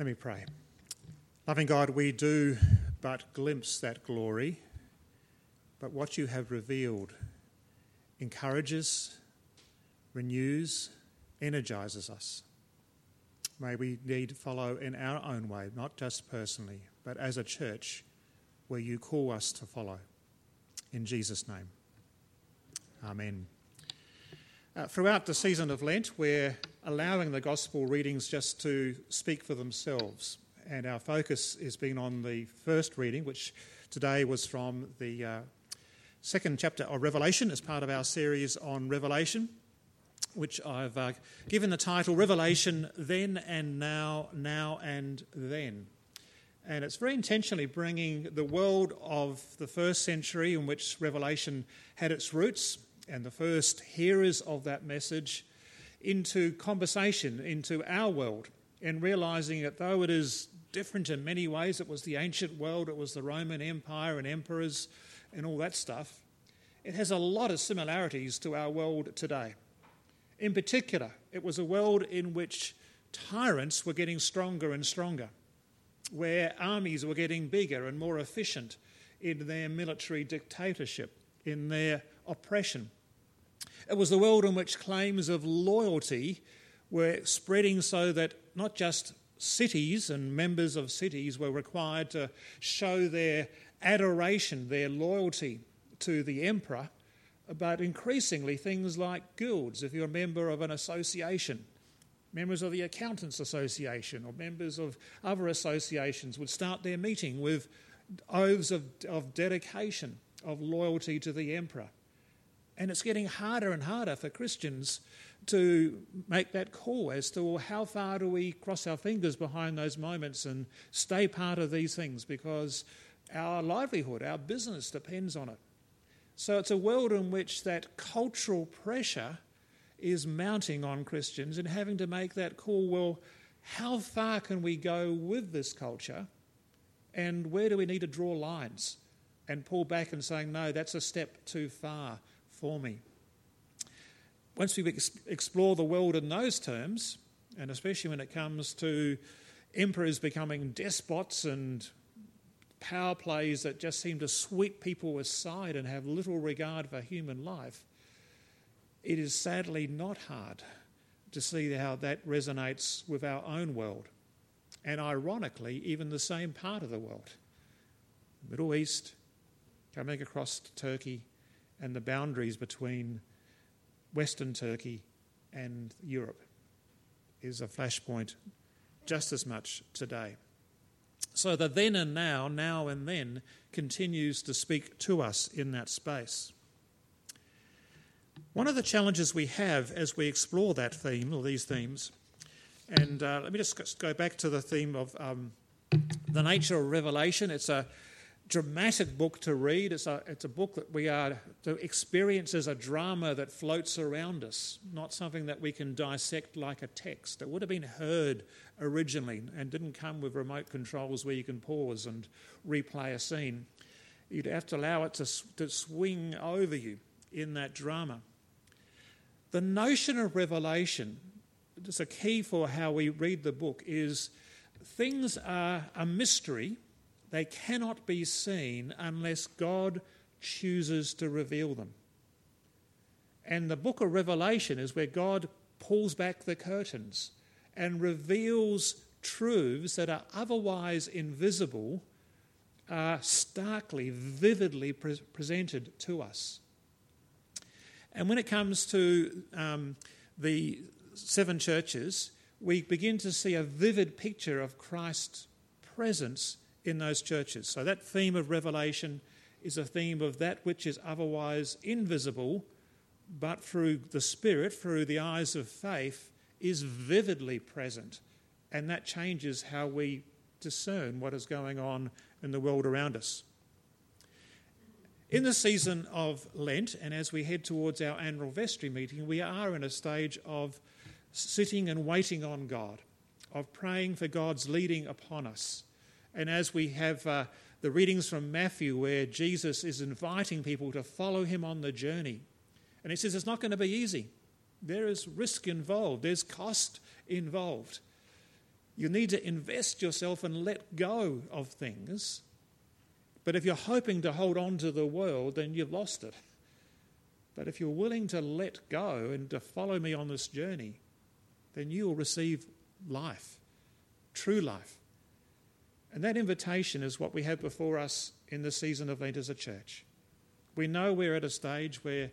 Let me pray. Loving God, we do but glimpse that glory, but what you have revealed encourages, renews, energizes us. May we need follow in our own way, not just personally, but as a church where you call us to follow. In Jesus' name. Amen. Uh, throughout the season of Lent, we're allowing the gospel readings just to speak for themselves. And our focus has been on the first reading, which today was from the uh, second chapter of Revelation as part of our series on Revelation, which I've uh, given the title Revelation Then and Now, Now and Then. And it's very intentionally bringing the world of the first century in which Revelation had its roots and the first hearers of that message into conversation, into our world, and realizing that though it is different in many ways, it was the ancient world, it was the Roman Empire and emperors and all that stuff, it has a lot of similarities to our world today. In particular, it was a world in which tyrants were getting stronger and stronger, where armies were getting bigger and more efficient in their military dictatorship, in their oppression. It was the world in which claims of loyalty were spreading so that not just cities and members of cities were required to show their adoration, their loyalty to the emperor, but increasingly things like guilds. If you're a member of an association, members of the Accountants Association or members of other associations would start their meeting with oaths of, of dedication, of loyalty to the emperor. And it's getting harder and harder for Christians to make that call as to well, how far do we cross our fingers behind those moments and stay part of these things? Because our livelihood, our business depends on it. So it's a world in which that cultural pressure is mounting on Christians and having to make that call well, how far can we go with this culture and where do we need to draw lines? And pull back and saying, no, that's a step too far for me. Once we explore the world in those terms, and especially when it comes to emperors becoming despots and power plays that just seem to sweep people aside and have little regard for human life, it is sadly not hard to see how that resonates with our own world. And ironically, even the same part of the world. Middle East, coming across to Turkey, and the boundaries between Western Turkey and Europe is a flashpoint just as much today. So the then and now, now and then, continues to speak to us in that space. One of the challenges we have as we explore that theme, or these themes, and uh, let me just go back to the theme of um, the nature of revelation. It's a dramatic book to read. It's a, it's a book that we are to experience as a drama that floats around us, not something that we can dissect like a text. It would have been heard originally and didn't come with remote controls where you can pause and replay a scene. You'd have to allow it to, to swing over you in that drama. The notion of revelation, just a key for how we read the book, is things are a mystery they cannot be seen unless God chooses to reveal them. And the book of Revelation is where God pulls back the curtains and reveals truths that are otherwise invisible, are starkly, vividly pre- presented to us. And when it comes to um, the seven churches, we begin to see a vivid picture of Christ's presence in those churches. So that theme of revelation is a theme of that which is otherwise invisible, but through the Spirit, through the eyes of faith, is vividly present. And that changes how we discern what is going on in the world around us. In the season of Lent, and as we head towards our annual vestry meeting, we are in a stage of sitting and waiting on God, of praying for God's leading upon us and as we have uh, the readings from Matthew, where Jesus is inviting people to follow him on the journey, and he says it's not going to be easy. There is risk involved, there's cost involved. You need to invest yourself and let go of things. But if you're hoping to hold on to the world, then you've lost it. But if you're willing to let go and to follow me on this journey, then you will receive life, true life. And that invitation is what we have before us in the season of Lent as a church. We know we're at a stage where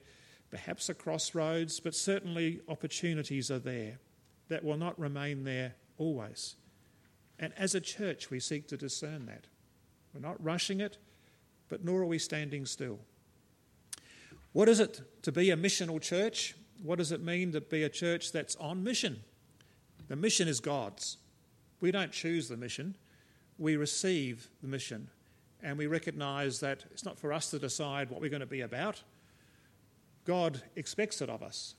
perhaps a crossroads, but certainly opportunities are there that will not remain there always. And as a church, we seek to discern that. We're not rushing it, but nor are we standing still. What is it to be a missional church? What does it mean to be a church that's on mission? The mission is God's. We don't choose the mission, we receive the mission. And we recognize that it's not for us to decide what we're going to be about. God expects it of us.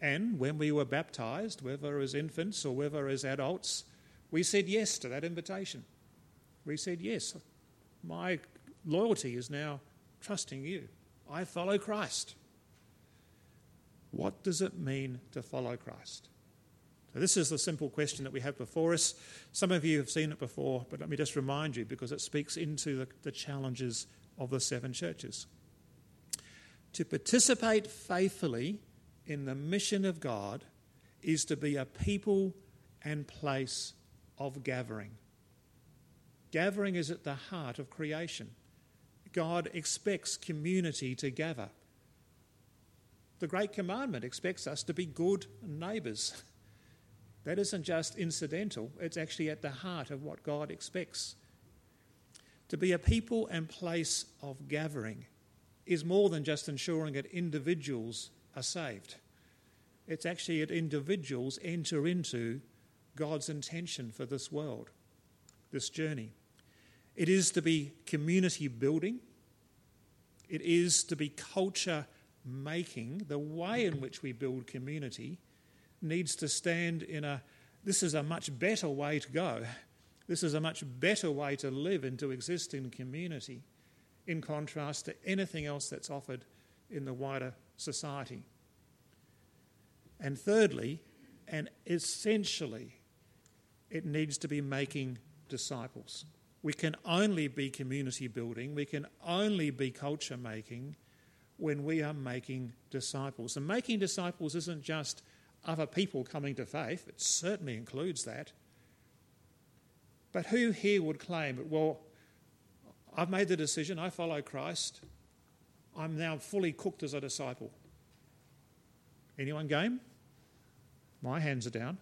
And when we were baptized, whether as infants or whether as adults, we said yes to that invitation. We said, Yes, my loyalty is now trusting you. I follow Christ. What does it mean to follow Christ? This is the simple question that we have before us. Some of you have seen it before, but let me just remind you because it speaks into the, the challenges of the seven churches. To participate faithfully in the mission of God is to be a people and place of gathering. Gathering is at the heart of creation. God expects community to gather. The Great Commandment expects us to be good neighbours. That isn't just incidental, it's actually at the heart of what God expects. To be a people and place of gathering is more than just ensuring that individuals are saved. It's actually that individuals enter into God's intention for this world, this journey. It is to be community building, it is to be culture making. The way in which we build community needs to stand in a this is a much better way to go. This is a much better way to live and to exist in community, in contrast to anything else that's offered in the wider society. And thirdly, and essentially, it needs to be making disciples. We can only be community building, we can only be culture making when we are making disciples. And making disciples isn't just other people coming to faith, it certainly includes that. But who here would claim, that, well, I've made the decision, I follow Christ, I'm now fully cooked as a disciple? Anyone game? My hands are down.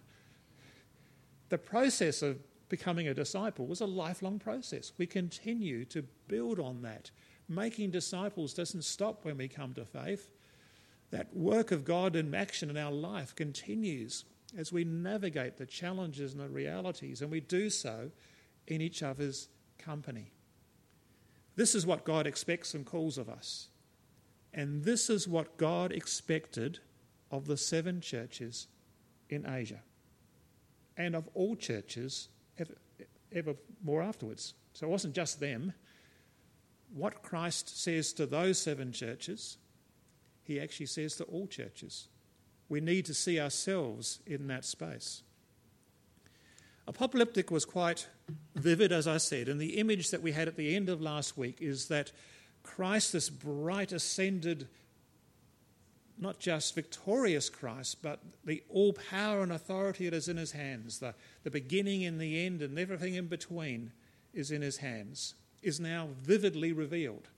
The process of becoming a disciple was a lifelong process. We continue to build on that. Making disciples doesn't stop when we come to faith that work of God in action in our life continues as we navigate the challenges and the realities, and we do so in each other's company. This is what God expects and calls of us. And this is what God expected of the seven churches in Asia and of all churches ever, ever more afterwards. So it wasn't just them. What Christ says to those seven churches he actually says to all churches. We need to see ourselves in that space. Apocalyptic was quite vivid, as I said, and the image that we had at the end of last week is that Christ, this bright, ascended, not just victorious Christ, but the all power and authority that is in his hands, the, the beginning and the end and everything in between is in his hands, is now vividly revealed.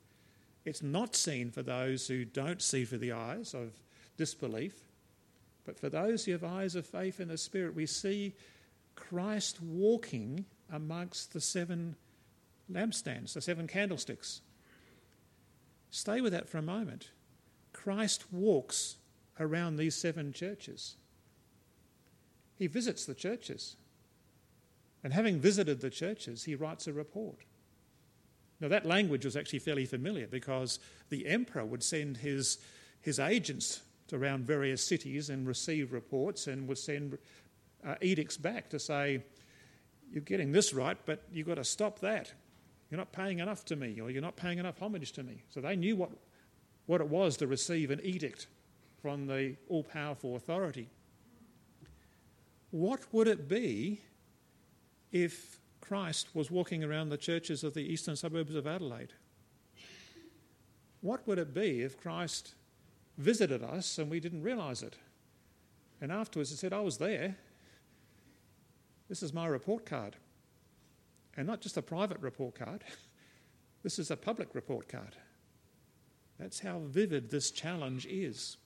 It's not seen for those who don't see for the eyes of disbelief, but for those who have eyes of faith in the Spirit. We see Christ walking amongst the seven lampstands, the seven candlesticks. Stay with that for a moment. Christ walks around these seven churches. He visits the churches. And having visited the churches, he writes a report. Now, that language was actually fairly familiar because the emperor would send his, his agents around various cities and receive reports and would send uh, edicts back to say, You're getting this right, but you've got to stop that. You're not paying enough to me, or you're not paying enough homage to me. So they knew what, what it was to receive an edict from the all powerful authority. What would it be if Christ was walking around the churches of the eastern suburbs of Adelaide? What would it be if Christ visited us and we didn't realise it? And afterwards he said, I was there. This is my report card. And not just a private report card, this is a public report card. That's how vivid this challenge is.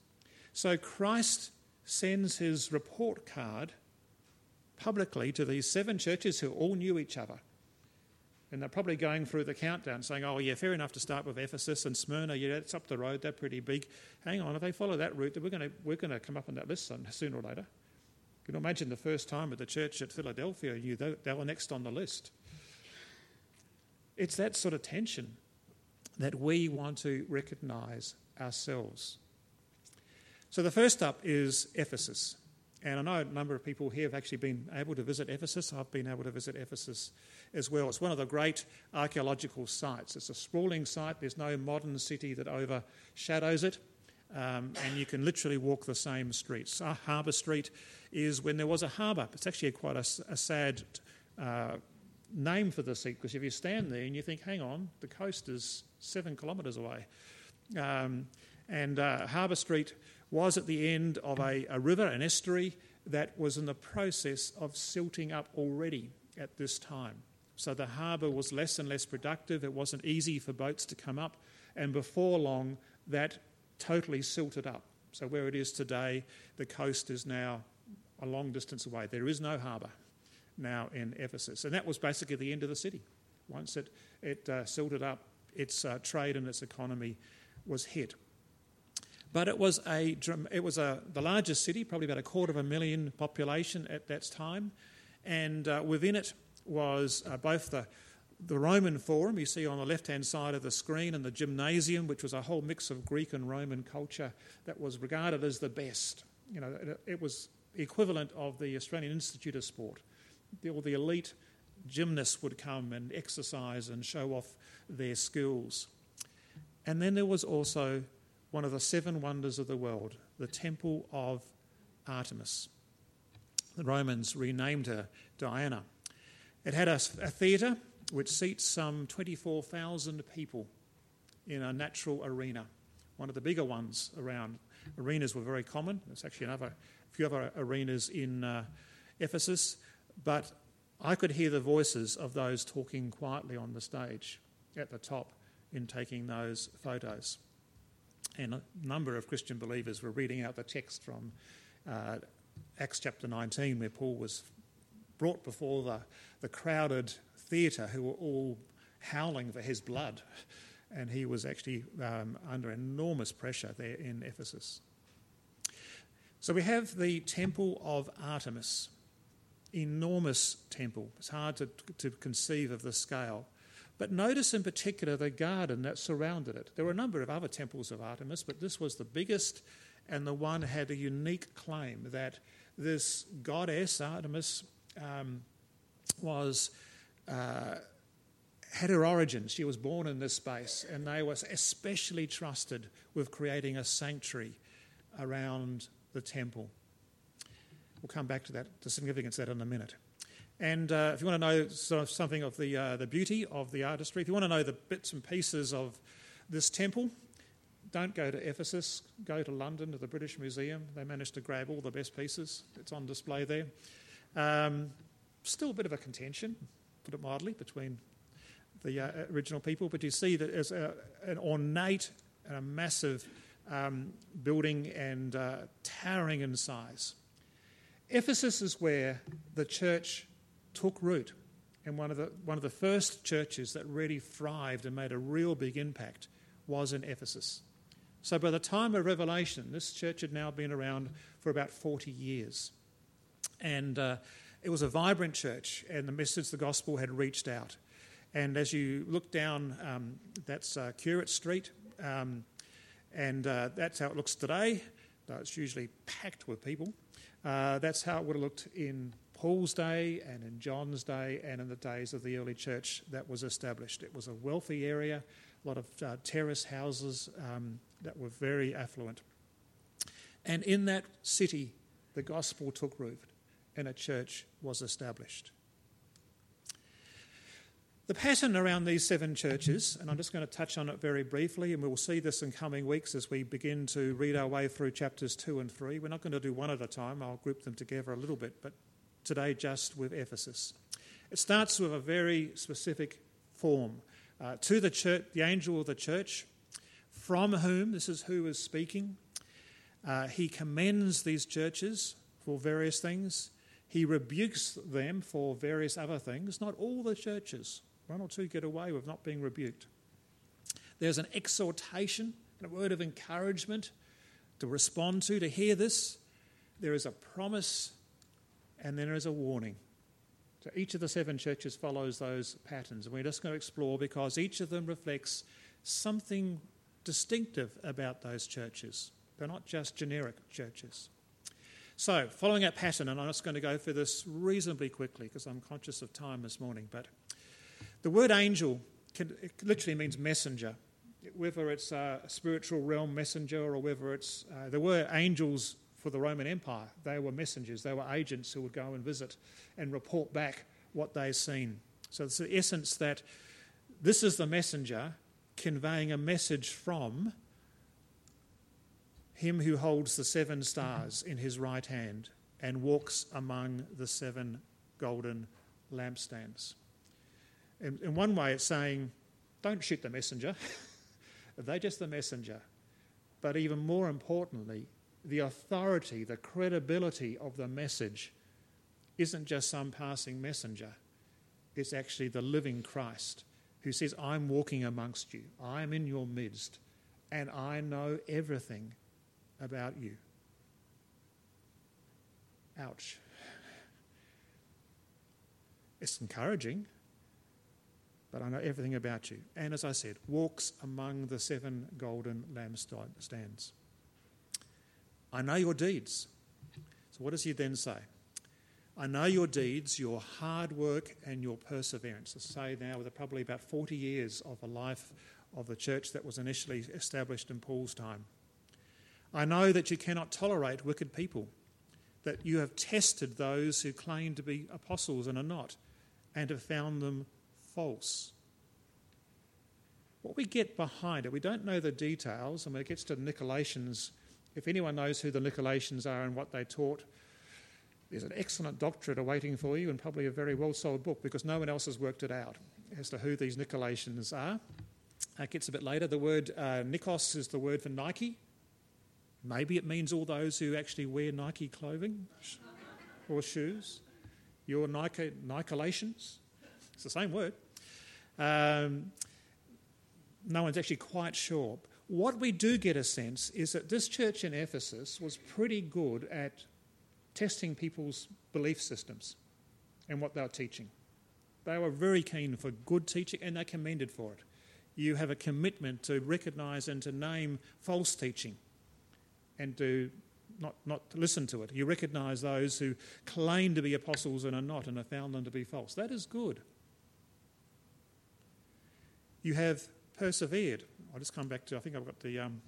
So Christ sends his report card publicly to these seven churches who all knew each other. And they're probably going through the countdown saying, oh, yeah, fair enough to start with Ephesus and Smyrna. Yeah, it's up the road. They're pretty big. Hang on, if they follow that route, we're going to, we're to come up on that list sooner or later. You can imagine the first time at the church at Philadelphia, you, they, they were next on the list. It's that sort of tension that we want to recognize ourselves. So the first up is Ephesus. And I know a number of people here have actually been able to visit Ephesus. I've been able to visit Ephesus as well. It's one of the great archaeological sites. It's a sprawling site, there's no modern city that overshadows it. Um, and you can literally walk the same streets. Uh, harbour Street is when there was a harbour. It's actually quite a, a sad uh, name for the seat because if you stand there and you think, hang on, the coast is seven kilometres away. Um, and uh, Harbour Street was at the end of a, a river, an estuary, that was in the process of silting up already at this time. So the harbour was less and less productive. It wasn't easy for boats to come up. And before long, that totally silted up. So where it is today, the coast is now a long distance away. There is no harbour now in Ephesus. And that was basically the end of the city. Once it, it uh, silted up, its uh, trade and its economy was hit. But it was, a, it was a, the largest city, probably about a quarter of a million population at that time. And uh, within it was uh, both the, the Roman Forum, you see on the left hand side of the screen, and the gymnasium, which was a whole mix of Greek and Roman culture that was regarded as the best. You know, it, it was equivalent of the Australian Institute of Sport. The, all the elite gymnasts would come and exercise and show off their skills. And then there was also one of the seven wonders of the world, the Temple of Artemis. The Romans renamed her Diana. It had a, a theatre which seats some 24,000 people in a natural arena, one of the bigger ones around. Arenas were very common. There's actually another, a few other arenas in uh, Ephesus, but I could hear the voices of those talking quietly on the stage at the top in taking those photos. And a number of Christian believers were reading out the text from uh, Acts chapter 19, where Paul was brought before the, the crowded theatre who were all howling for his blood. And he was actually um, under enormous pressure there in Ephesus. So we have the temple of Artemis enormous temple. It's hard to, to conceive of the scale. But notice in particular the garden that surrounded it. There were a number of other temples of Artemis, but this was the biggest, and the one had a unique claim that this goddess, Artemis, um, was. Uh, had her origins. She was born in this space, and they were especially trusted with creating a sanctuary around the temple. We'll come back to that, the significance of that in a minute. And uh, if you want to know sort of something of the, uh, the beauty of the artistry, if you want to know the bits and pieces of this temple, don't go to Ephesus, go to London to the British Museum. They managed to grab all the best pieces. It's on display there. Um, still a bit of a contention, put it mildly, between the uh, original people, but you see that it's a, an ornate and a massive um, building and uh, towering in size. Ephesus is where the church took root and one of the, one of the first churches that really thrived and made a real big impact was in Ephesus. So by the time of Revelation, this church had now been around for about 40 years. And uh, it was a vibrant church, and the message the gospel had reached out. And as you look down, um, that's uh, Curetes Street, um, and uh, that's how it looks today. It's usually packed with people. Uh, that's how it would have looked in Paul's day and in John's day and in the days of the early church that was established. It was a wealthy area, a lot of uh, terrace houses um, that were very affluent. And in that city, the gospel took root and a church was established. The pattern around these seven churches, and I'm just going to touch on it very briefly, and we'll see this in coming weeks as we begin to read our way through chapters 2 and 3. We're not going to do one at a time, I'll group them together a little bit, but today just with Ephesus. It starts with a very specific form. Uh, to the church, the angel of the church, from whom, this is who is speaking, uh, he commends these churches for various things. He rebukes them for various other things. Not all the churches, one or two get away with not being rebuked. There's an exhortation and a word of encouragement to respond to, to hear this. There is a promise and then there is a warning. So each of the seven churches follows those patterns, and we're just going to explore because each of them reflects something distinctive about those churches. They're not just generic churches. So, following that pattern, and I'm just going to go through this reasonably quickly because I'm conscious of time this morning, but the word angel can, literally means messenger. Whether it's a spiritual realm messenger or whether it's. Uh, there were angels for the Roman Empire. They were messengers, they were agents who would go and visit and report back what they'd seen. So it's the essence that this is the messenger conveying a message from him who holds the seven stars in his right hand and walks among the seven golden lampstands. In, in one way, it's saying, don't shoot the messenger. They're just the messenger. But even more importantly, the authority, the credibility of the message isn't just some passing messenger, it's actually the living Christ who says, I'm walking amongst you, I'm in your midst, and I know everything about you. Ouch. It's encouraging but I know everything about you. And as I said, walks among the seven golden lampstands. I know your deeds. So, what does he then say? I know your deeds, your hard work, and your perseverance. To say now, with probably about 40 years of a life of the church that was initially established in Paul's time. I know that you cannot tolerate wicked people, that you have tested those who claim to be apostles and are not, and have found them false. What we get behind it, we don't know the details, and when it gets to Nicolaitans, if anyone knows who the Nicolaitans are and what they taught, there's an excellent doctorate awaiting for you and probably a very well sold book because no one else has worked it out as to who these Nicolaitans are. It gets a bit later. The word uh, Nikos is the word for Nike. Maybe it means all those who actually wear Nike clothing or shoes. Your Nike, Nicolations. It's the same word. Um, no one's actually quite sure. What we do get a sense is that this church in Ephesus was pretty good at testing people's belief systems and what they were teaching. They were very keen for good teaching and they commended for it. You have a commitment to recognize and to name false teaching and to not, not listen to it. You recognize those who claim to be apostles and are not and have found them to be false. That is good. You have persevered. I'll just come back to, I think I've got the, um,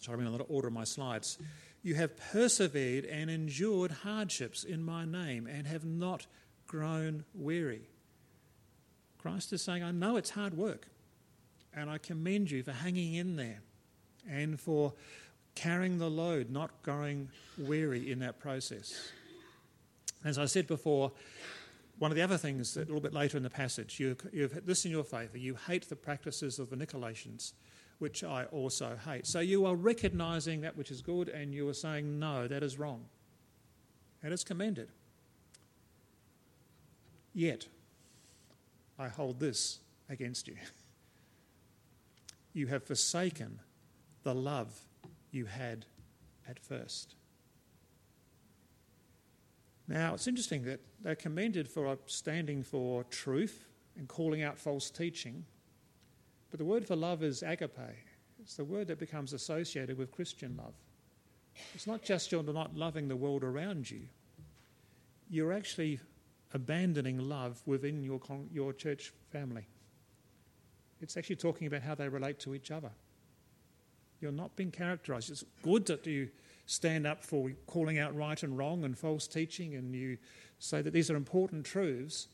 sorry, I'm in a order of my slides. You have persevered and endured hardships in my name and have not grown weary. Christ is saying, I know it's hard work, and I commend you for hanging in there and for carrying the load, not growing weary in that process. As I said before, one of the other things that a little bit later in the passage, you, have this in your favour. You hate the practices of the Nicolaitans, which I also hate. So you are recognising that which is good and you are saying, no, that is wrong. And it's commended. Yet, I hold this against you. You have forsaken the love you had at first. Now, it's interesting that they're commended for standing for truth and calling out false teaching, but the word for love is agape. It's the word that becomes associated with Christian love. It's not just you're not loving the world around you, you're actually abandoning love within your, your church family. It's actually talking about how they relate to each other. You're not being characterized. It's good that you stand up for calling out right and wrong and false teaching, and you say that these are important truths,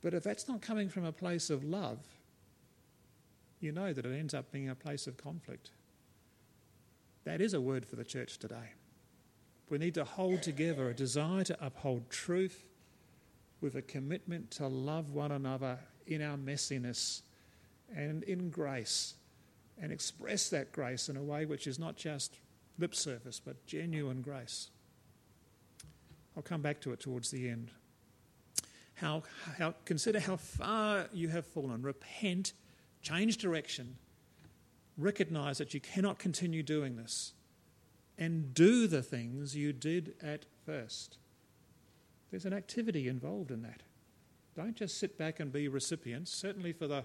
But if that's not coming from a place of love, you know that it ends up being a place of conflict. That is a word for the church today. We need to hold together a desire to uphold truth with a commitment to love one another in our messiness and in grace and express that grace in a way which is not just lip service but genuine grace. I'll come back to it towards the end. How, how, consider how far you have fallen. Repent, change direction, recognize that you cannot continue doing this, and do the things you did at first. There's an activity involved in that. Don't just sit back and be recipients. Certainly for the,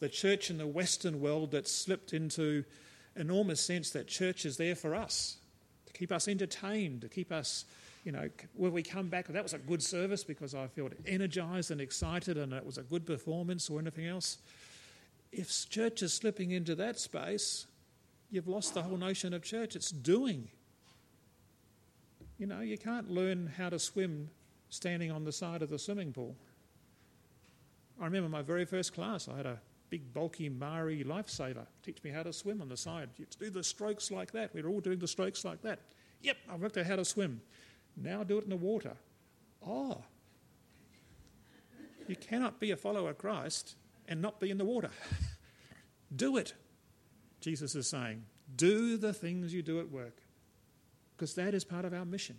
the church in the Western world that's slipped into enormous sense that church is there for us, to keep us entertained, to keep us, you know, when we come back, that was a good service because I felt energized and excited and it was a good performance or anything else. If church is slipping into that space, you've lost the whole notion of church. It's doing. You know, you can't learn how to swim standing on the side of the swimming pool. I remember my very first class, I had a big bulky Maori lifesaver teach me how to swim on the side. Do the strokes like that. We are all doing the strokes like that. Yep, I've worked out how to swim. Now do it in the water. Oh, you cannot be a follower of Christ and not be in the water. do it. Jesus is saying, do the things you do at work because that is part of our mission.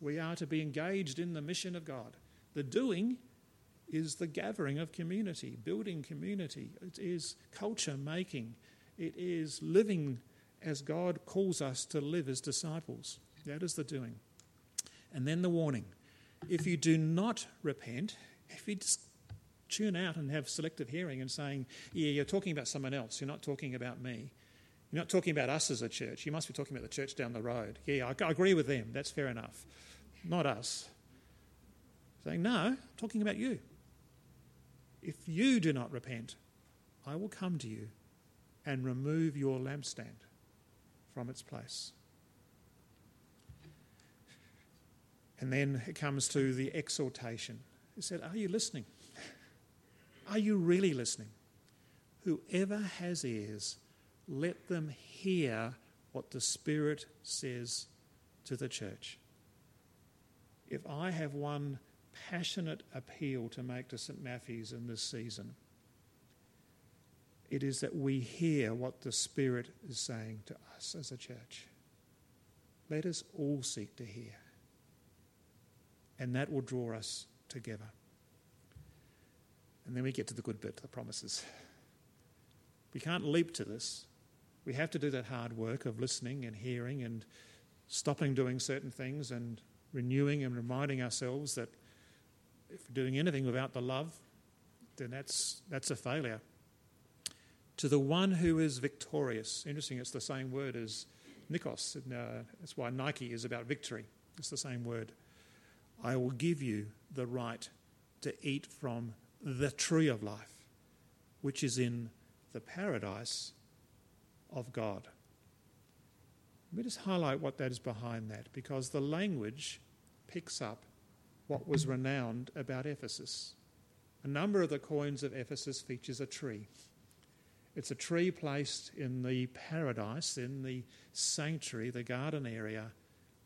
We are to be engaged in the mission of God. The doing is the gathering of community, building community. It is culture making. It is living as God calls us to live as disciples. That is the doing. And then the warning if you do not repent, if you just tune out and have selective hearing and saying, yeah, you're talking about someone else, you're not talking about me. You're not talking about us as a church. You must be talking about the church down the road. Yeah, I agree with them. That's fair enough. Not us. Saying, no, I'm talking about you. If you do not repent, I will come to you and remove your lampstand from its place. And then it comes to the exhortation. He said, Are you listening? Are you really listening? Whoever has ears, let them hear what the Spirit says to the church. If I have one passionate appeal to make to St. Matthew's in this season. It is that we hear what the Spirit is saying to us as a church. Let us all seek to hear. And that will draw us together. And then we get to the good bit, the promises. We can't leap to this. We have to do that hard work of listening and hearing and stopping doing certain things and renewing and reminding ourselves that if doing anything without the love, then that's, that's a failure. To the one who is victorious. Interesting, it's the same word as Nikos. And, uh, that's why Nike is about victory. It's the same word. I will give you the right to eat from the tree of life, which is in the paradise of God. Let me just highlight what that is behind that, because the language picks up what was renowned about Ephesus. A number of the coins of Ephesus features a tree. It's a tree placed in the paradise, in the sanctuary, the garden area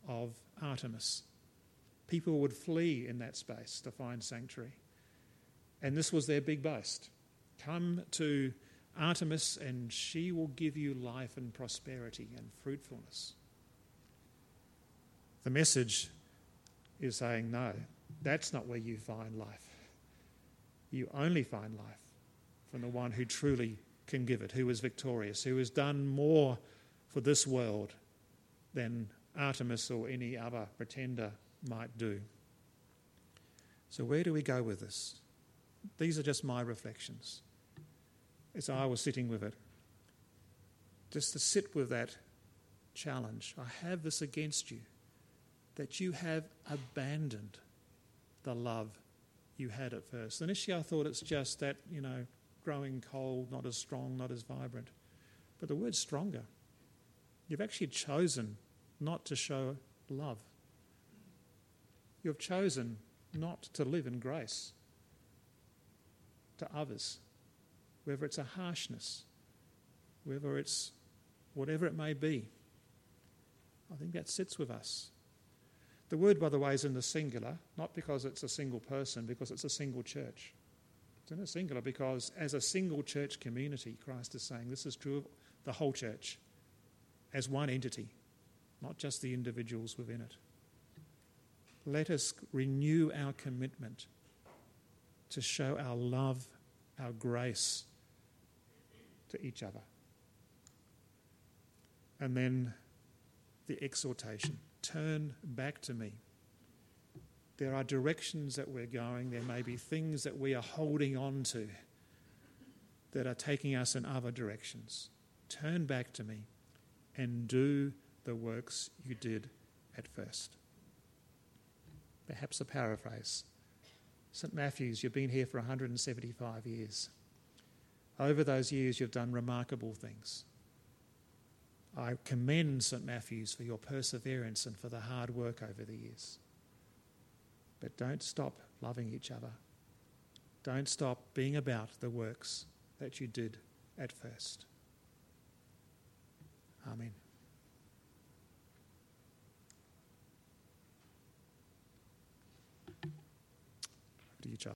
of Artemis. People would flee in that space to find sanctuary. And this was their big boast. Come to Artemis, and she will give you life and prosperity and fruitfulness. The message is saying, no, that's not where you find life. You only find life from the one who truly can give it, who is victorious, who has done more for this world than Artemis or any other pretender might do. So, where do we go with this? These are just my reflections as I was sitting with it. Just to sit with that challenge. I have this against you that you have abandoned the love you had at first. Initially, I thought it's just that, you know, growing cold, not as strong, not as vibrant. But the word's stronger. You've actually chosen not to show love. You've chosen not to live in grace. to others, whether it's a harshness, whether it's whatever it may be. I think that sits with us. The word, by the way, is in the singular, not because it's a single person, because it's a single church. It's in a singular because, as a single church community, Christ is saying this is true of the whole church as one entity, not just the individuals within it. Let us renew our commitment to show our love, our grace to each other. And then the exhortation turn back to me. There are directions that we're going, there may be things that we are holding on to that are taking us in other directions. Turn back to me and do the works you did at first. Perhaps a paraphrase. St. Matthew's, you've been here for 175 years. Over those years, you've done remarkable things. I commend St. Matthew's for your perseverance and for the hard work over the years. But don't stop loving each other. Don't stop being about the works that you did at first. Amen. To you,